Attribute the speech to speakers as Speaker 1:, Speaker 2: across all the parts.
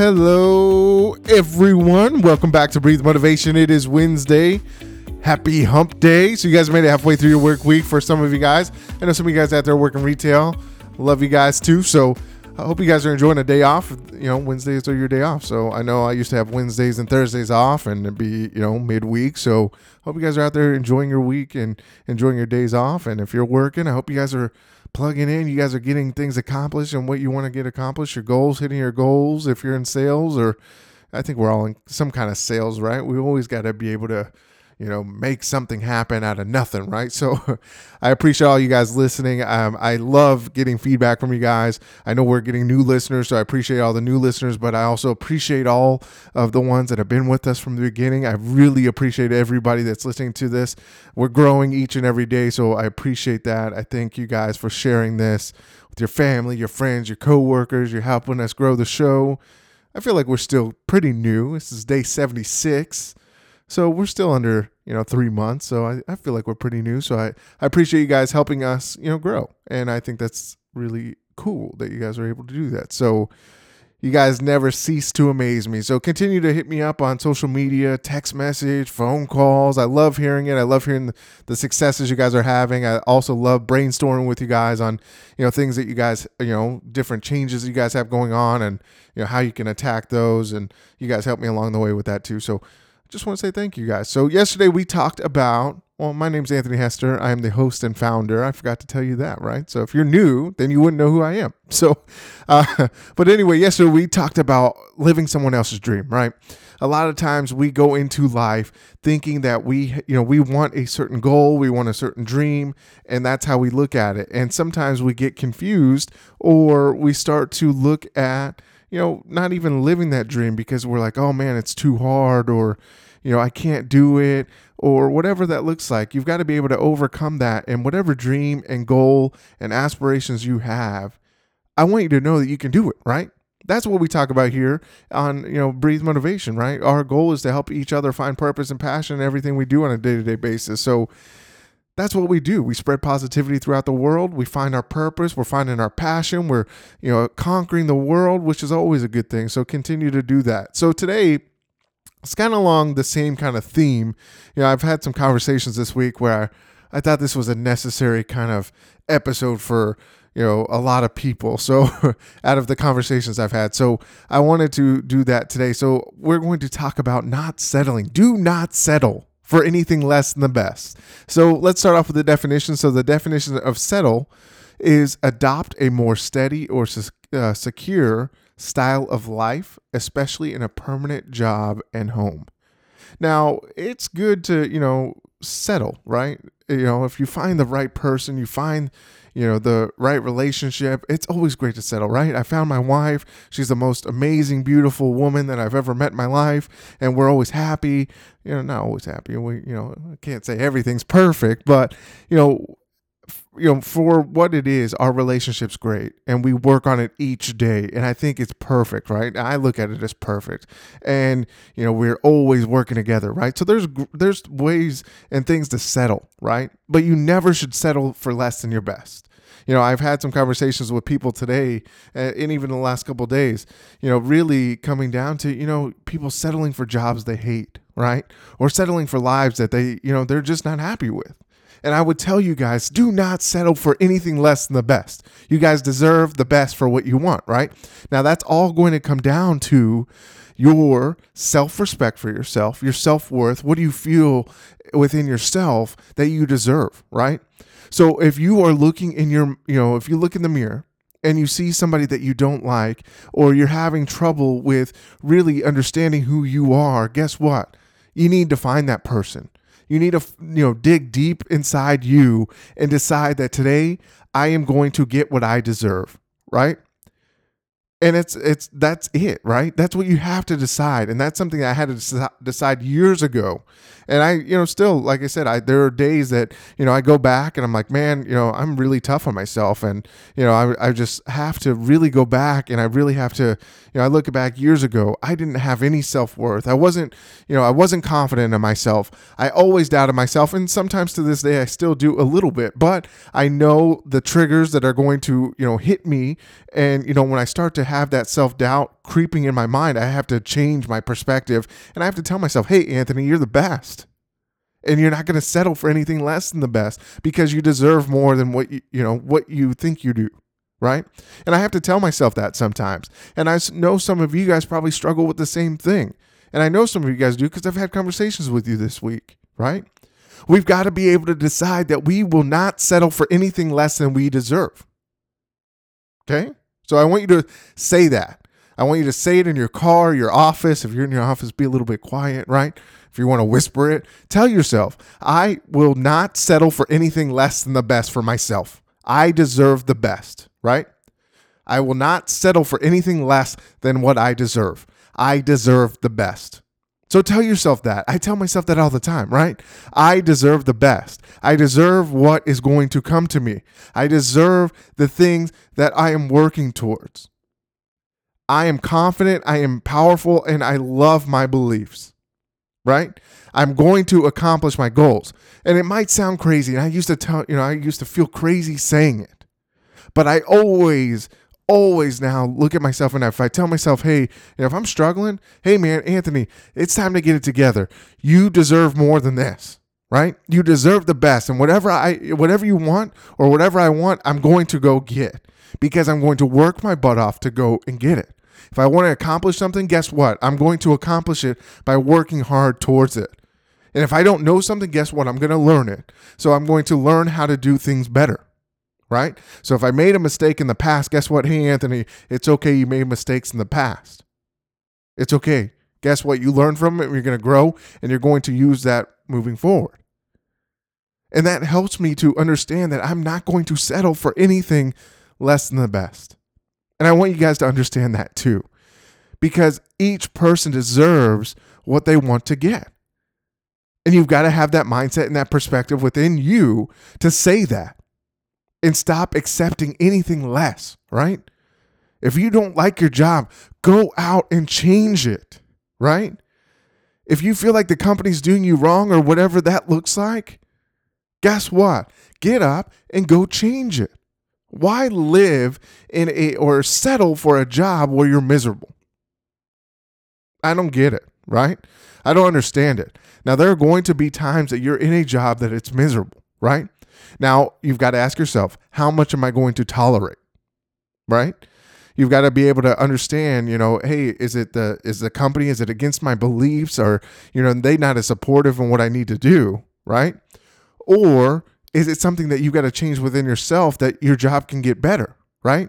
Speaker 1: Hello, everyone. Welcome back to Breathe Motivation. It is Wednesday. Happy hump day. So, you guys made it halfway through your work week for some of you guys. I know some of you guys out there working retail. Love you guys too. So, I hope you guys are enjoying a day off. You know, Wednesdays are your day off. So, I know I used to have Wednesdays and Thursdays off and it'd be, you know, midweek. So, hope you guys are out there enjoying your week and enjoying your days off. And if you're working, I hope you guys are plugging in. You guys are getting things accomplished and what you want to get accomplished, your goals, hitting your goals. If you're in sales, or I think we're all in some kind of sales, right? We always got to be able to, you know, make something happen out of nothing, right? So I appreciate all you guys listening. Um, I love getting feedback from you guys. I know we're getting new listeners, so I appreciate all the new listeners, but I also appreciate all of the ones that have been with us from the beginning. I really appreciate everybody that's listening to this. We're growing each and every day, so I appreciate that. I thank you guys for sharing this with your family, your friends, your coworkers. You're helping us grow the show. I feel like we're still pretty new. This is day 76. So we're still under, you know, three months. So I, I feel like we're pretty new. So I, I appreciate you guys helping us, you know, grow. And I think that's really cool that you guys are able to do that. So you guys never cease to amaze me. So continue to hit me up on social media, text message, phone calls. I love hearing it. I love hearing the, successes you guys are having. I also love brainstorming with you guys on, you know, things that you guys, you know, different changes you guys have going on and, you know, how you can attack those. And you guys help me along the way with that too. So just want to say thank you guys. So yesterday we talked about well, my name's Anthony Hester. I am the host and founder. I forgot to tell you that, right? So if you're new, then you wouldn't know who I am. So, uh, but anyway, yesterday we talked about living someone else's dream, right? A lot of times we go into life thinking that we, you know, we want a certain goal, we want a certain dream, and that's how we look at it. And sometimes we get confused or we start to look at you know, not even living that dream because we're like, oh man, it's too hard or, you know, I can't do it or whatever that looks like. You've got to be able to overcome that and whatever dream and goal and aspirations you have. I want you to know that you can do it, right? That's what we talk about here on, you know, Breathe Motivation, right? Our goal is to help each other find purpose and passion in everything we do on a day to day basis. So, that's what we do. We spread positivity throughout the world. We find our purpose. We're finding our passion. We're, you know, conquering the world, which is always a good thing. So continue to do that. So today, it's kind of along the same kind of theme. You know, I've had some conversations this week where I, thought this was a necessary kind of episode for you know a lot of people so out of the conversations i've had so i wanted to do that today so we're going to talk about not settling do not settle for anything less than the best. So let's start off with the definition. So the definition of settle is adopt a more steady or uh, secure style of life, especially in a permanent job and home. Now, it's good to, you know, settle, right? You know, if you find the right person, you find you know, the right relationship. It's always great to settle, right? I found my wife. She's the most amazing, beautiful woman that I've ever met in my life. And we're always happy. You know, not always happy. We, you know, I can't say everything's perfect, but, you know, you know, for what it is, our relationship's great and we work on it each day. And I think it's perfect, right? I look at it as perfect. And, you know, we're always working together, right? So there's, there's ways and things to settle, right? But you never should settle for less than your best. You know, I've had some conversations with people today uh, and even the last couple days, you know, really coming down to, you know, people settling for jobs they hate, right? Or settling for lives that they, you know, they're just not happy with. And I would tell you guys, do not settle for anything less than the best. You guys deserve the best for what you want, right? Now, that's all going to come down to your self respect for yourself, your self worth. What do you feel within yourself that you deserve, right? So if you are looking in your, you know, if you look in the mirror and you see somebody that you don't like, or you're having trouble with really understanding who you are, guess what? You need to find that person. You need to, you know, dig deep inside you and decide that today I am going to get what I deserve, right? And it's it's that's it, right? That's what you have to decide, and that's something I had to decide years ago. And I, you know, still, like I said, I there are days that you know I go back and I'm like, man, you know, I'm really tough on myself, and you know, I, I just have to really go back, and I really have to, you know, I look back years ago, I didn't have any self worth. I wasn't, you know, I wasn't confident in myself. I always doubted myself, and sometimes to this day I still do a little bit, but I know the triggers that are going to, you know, hit me, and you know, when I start to have that self doubt creeping in my mind, I have to change my perspective and I have to tell myself, hey, Anthony, you're the best. And you're not going to settle for anything less than the best because you deserve more than what you, you know, what you think you do. Right. And I have to tell myself that sometimes. And I know some of you guys probably struggle with the same thing. And I know some of you guys do because I've had conversations with you this week. Right. We've got to be able to decide that we will not settle for anything less than we deserve. Okay. So I want you to say that. I want you to say it in your car, your office. If you're in your office, be a little bit quiet, right? If you want to whisper it, tell yourself, I will not settle for anything less than the best for myself. I deserve the best, right? I will not settle for anything less than what I deserve. I deserve the best. So tell yourself that. I tell myself that all the time, right? I deserve the best. I deserve what is going to come to me. I deserve the things that I am working towards. I am confident, I am powerful, and I love my beliefs, right? I'm going to accomplish my goals. And it might sound crazy. And I used to tell, you know, I used to feel crazy saying it, but I always always now look at myself and if I tell myself, hey, if I'm struggling, hey man, Anthony, it's time to get it together. You deserve more than this, right? You deserve the best. And whatever I whatever you want or whatever I want, I'm going to go get because I'm going to work my butt off to go and get it. If I want to accomplish something, guess what? I'm going to accomplish it by working hard towards it. And if I don't know something, guess what? I'm going to learn it. So I'm going to learn how to do things better right? So if I made a mistake in the past, guess what? Hey, Anthony, it's okay. You made mistakes in the past. It's okay. Guess what? You learn from it. You're going to grow and you're going to use that moving forward. And that helps me to understand that I'm not going to settle for anything less than the best. And I want you guys to understand that too, because each person deserves what they want to get. And you've got to have that mindset and that perspective within you to say that and stop accepting anything less, right? If you don't like your job, go out and change it, right? If you feel like the company's doing you wrong or whatever that looks like, guess what? Get up and go change it. Why live in a or settle for a job where you're miserable? I don't get it, right? I don't understand it. Now, there are going to be times that you're in a job that it's miserable, right? Now, you've got to ask yourself, how much am I going to tolerate? Right? You've got to be able to understand, you know, hey, is it the is the company is it against my beliefs or you know, they not as supportive in what I need to do, right? Or is it something that you've got to change within yourself that your job can get better, right?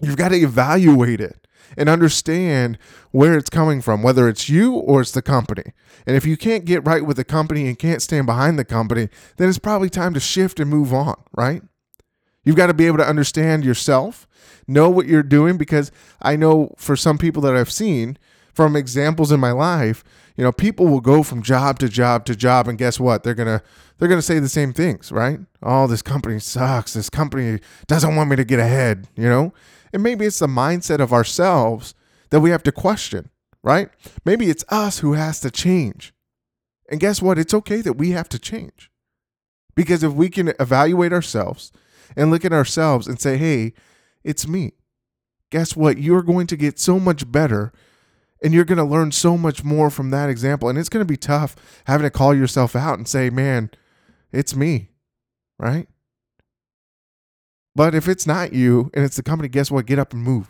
Speaker 1: You've got to evaluate it and understand where it's coming from, whether it's you or it's the company. And if you can't get right with the company and can't stand behind the company, then it's probably time to shift and move on, right? You've got to be able to understand yourself, know what you're doing, because I know for some people that I've seen from examples in my life, you know, people will go from job to job to job, and guess what? They're gonna they're gonna say the same things, right? Oh, this company sucks. This company doesn't want me to get ahead, you know. And maybe it's the mindset of ourselves that we have to question, right? Maybe it's us who has to change. And guess what? It's okay that we have to change. Because if we can evaluate ourselves and look at ourselves and say, hey, it's me, guess what? You're going to get so much better and you're going to learn so much more from that example. And it's going to be tough having to call yourself out and say, man, it's me, right? But if it's not you and it's the company, guess what? Get up and move.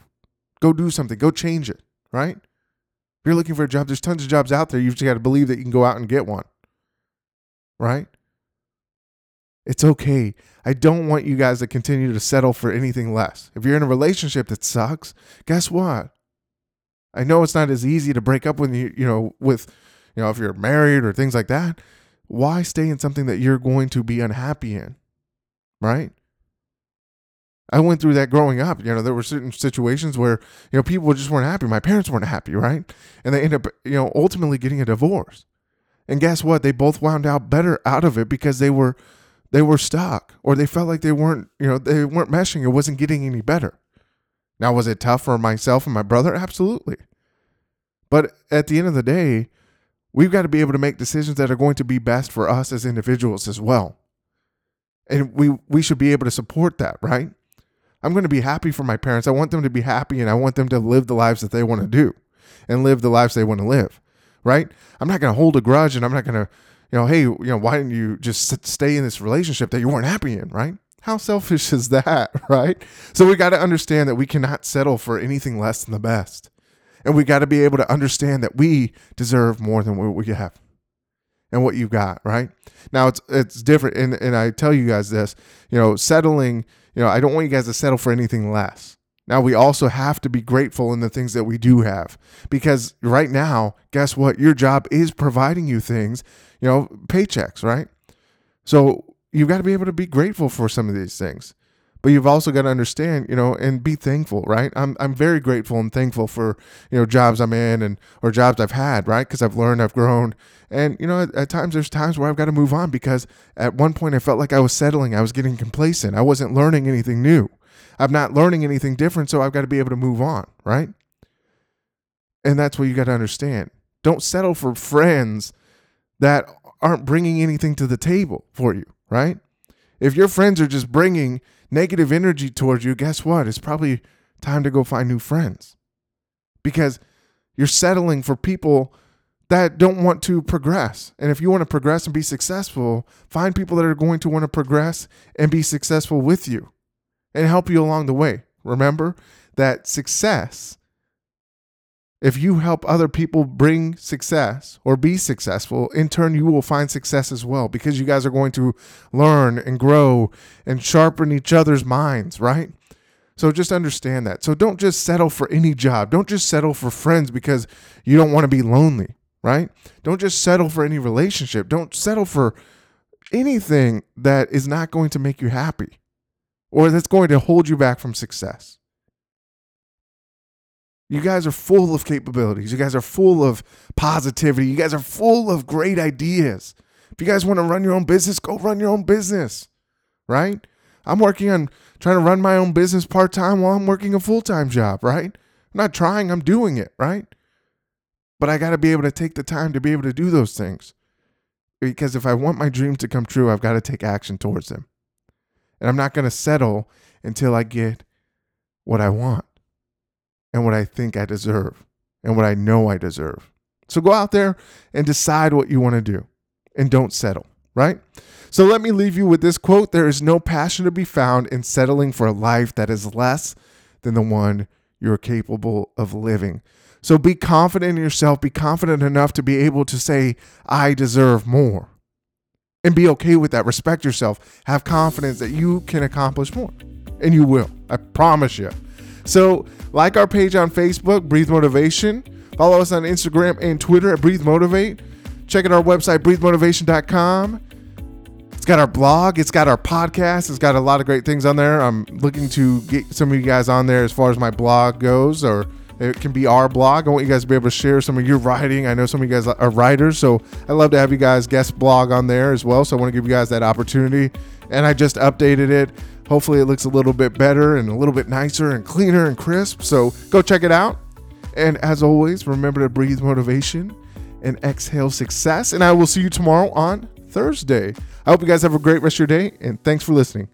Speaker 1: Go do something. Go change it, right? If you're looking for a job, there's tons of jobs out there. You've just got to believe that you can go out and get one, right? It's okay. I don't want you guys to continue to settle for anything less. If you're in a relationship that sucks, guess what? I know it's not as easy to break up when you, you know, with, you know, if you're married or things like that. Why stay in something that you're going to be unhappy in? Right? I went through that growing up. You know, there were certain situations where, you know, people just weren't happy. My parents weren't happy, right? And they ended up, you know, ultimately getting a divorce. And guess what? They both wound out better out of it because they were they were stuck or they felt like they weren't, you know, they weren't meshing. It wasn't getting any better. Now, was it tough for myself and my brother? Absolutely. But at the end of the day, we've got to be able to make decisions that are going to be best for us as individuals as well. And we we should be able to support that, right? I'm going to be happy for my parents. I want them to be happy and I want them to live the lives that they want to do and live the lives they want to live, right? I'm not going to hold a grudge and I'm not going to, you know, hey, you know, why didn't you just stay in this relationship that you weren't happy in, right? How selfish is that, right? So we got to understand that we cannot settle for anything less than the best. And we got to be able to understand that we deserve more than what we have and what you've got, right? Now it's it's different and, and I tell you guys this, you know, settling, you know, I don't want you guys to settle for anything less. Now we also have to be grateful in the things that we do have because right now, guess what? Your job is providing you things, you know, paychecks, right? So you've got to be able to be grateful for some of these things but you've also got to understand, you know, and be thankful, right? I'm I'm very grateful and thankful for you know jobs I'm in and or jobs I've had, right? Because I've learned, I've grown, and you know, at, at, times there's times where I've got to move on because at one point I felt like I was settling, I was getting complacent, I wasn't learning anything new, I'm not learning anything different, so I've got to be able to move on, right? And that's what you got to understand. Don't settle for friends that aren't bringing anything to the table for you, right? If your friends are just bringing negative energy towards you, guess what? It's probably time to go find new friends because you're settling for people that don't want to progress. And if you want to progress and be successful, find people that are going to want to progress and be successful with you and help you along the way. Remember that success if you help other people bring success or be successful, in turn, you will find success as well because you guys are going to learn and grow and sharpen each other's minds, right? So just understand that. So don't just settle for any job. Don't just settle for friends because you don't want to be lonely, right? Don't just settle for any relationship. Don't settle for anything that is not going to make you happy or that's going to hold you back from success. You guys are full of capabilities. You guys are full of positivity. You guys are full of great ideas. If you guys want to run your own business, go run your own business, right? I'm working on trying to run my own business part time while I'm working a full time job, right? I'm not trying, I'm doing it, right? But I got to be able to take the time to be able to do those things. Because if I want my dreams to come true, I've got to take action towards them. And I'm not going to settle until I get what I want and what I think I deserve and what I know I deserve. So go out there and decide what you want to do and don't settle, right? So let me leave you with this quote There is no passion to be found in settling for a life that is less than the one you're capable of living. So be confident in yourself, be confident enough to be able to say, I deserve more. And be okay with that. Respect yourself. Have confidence that you can accomplish more. And you will. I promise you. So, like our page on Facebook, Breathe Motivation. Follow us on Instagram and Twitter at Breathe Motivate. Check out our website, breathemotivation.com. It's got our blog, it's got our podcast, it's got a lot of great things on there. I'm looking to get some of you guys on there as far as my blog goes, or it can be our blog. I want you guys to be able to share some of your writing. I know some of you guys are writers, so I love to have you guys guest blog on there as well. So I want to give you guys that opportunity. And I just updated it. Hopefully, it looks a little bit better and a little bit nicer and cleaner and crisp. So go check it out. And as always, remember to breathe motivation and exhale success. And I will see you tomorrow on Thursday. I hope you guys have a great rest of your day. And thanks for listening.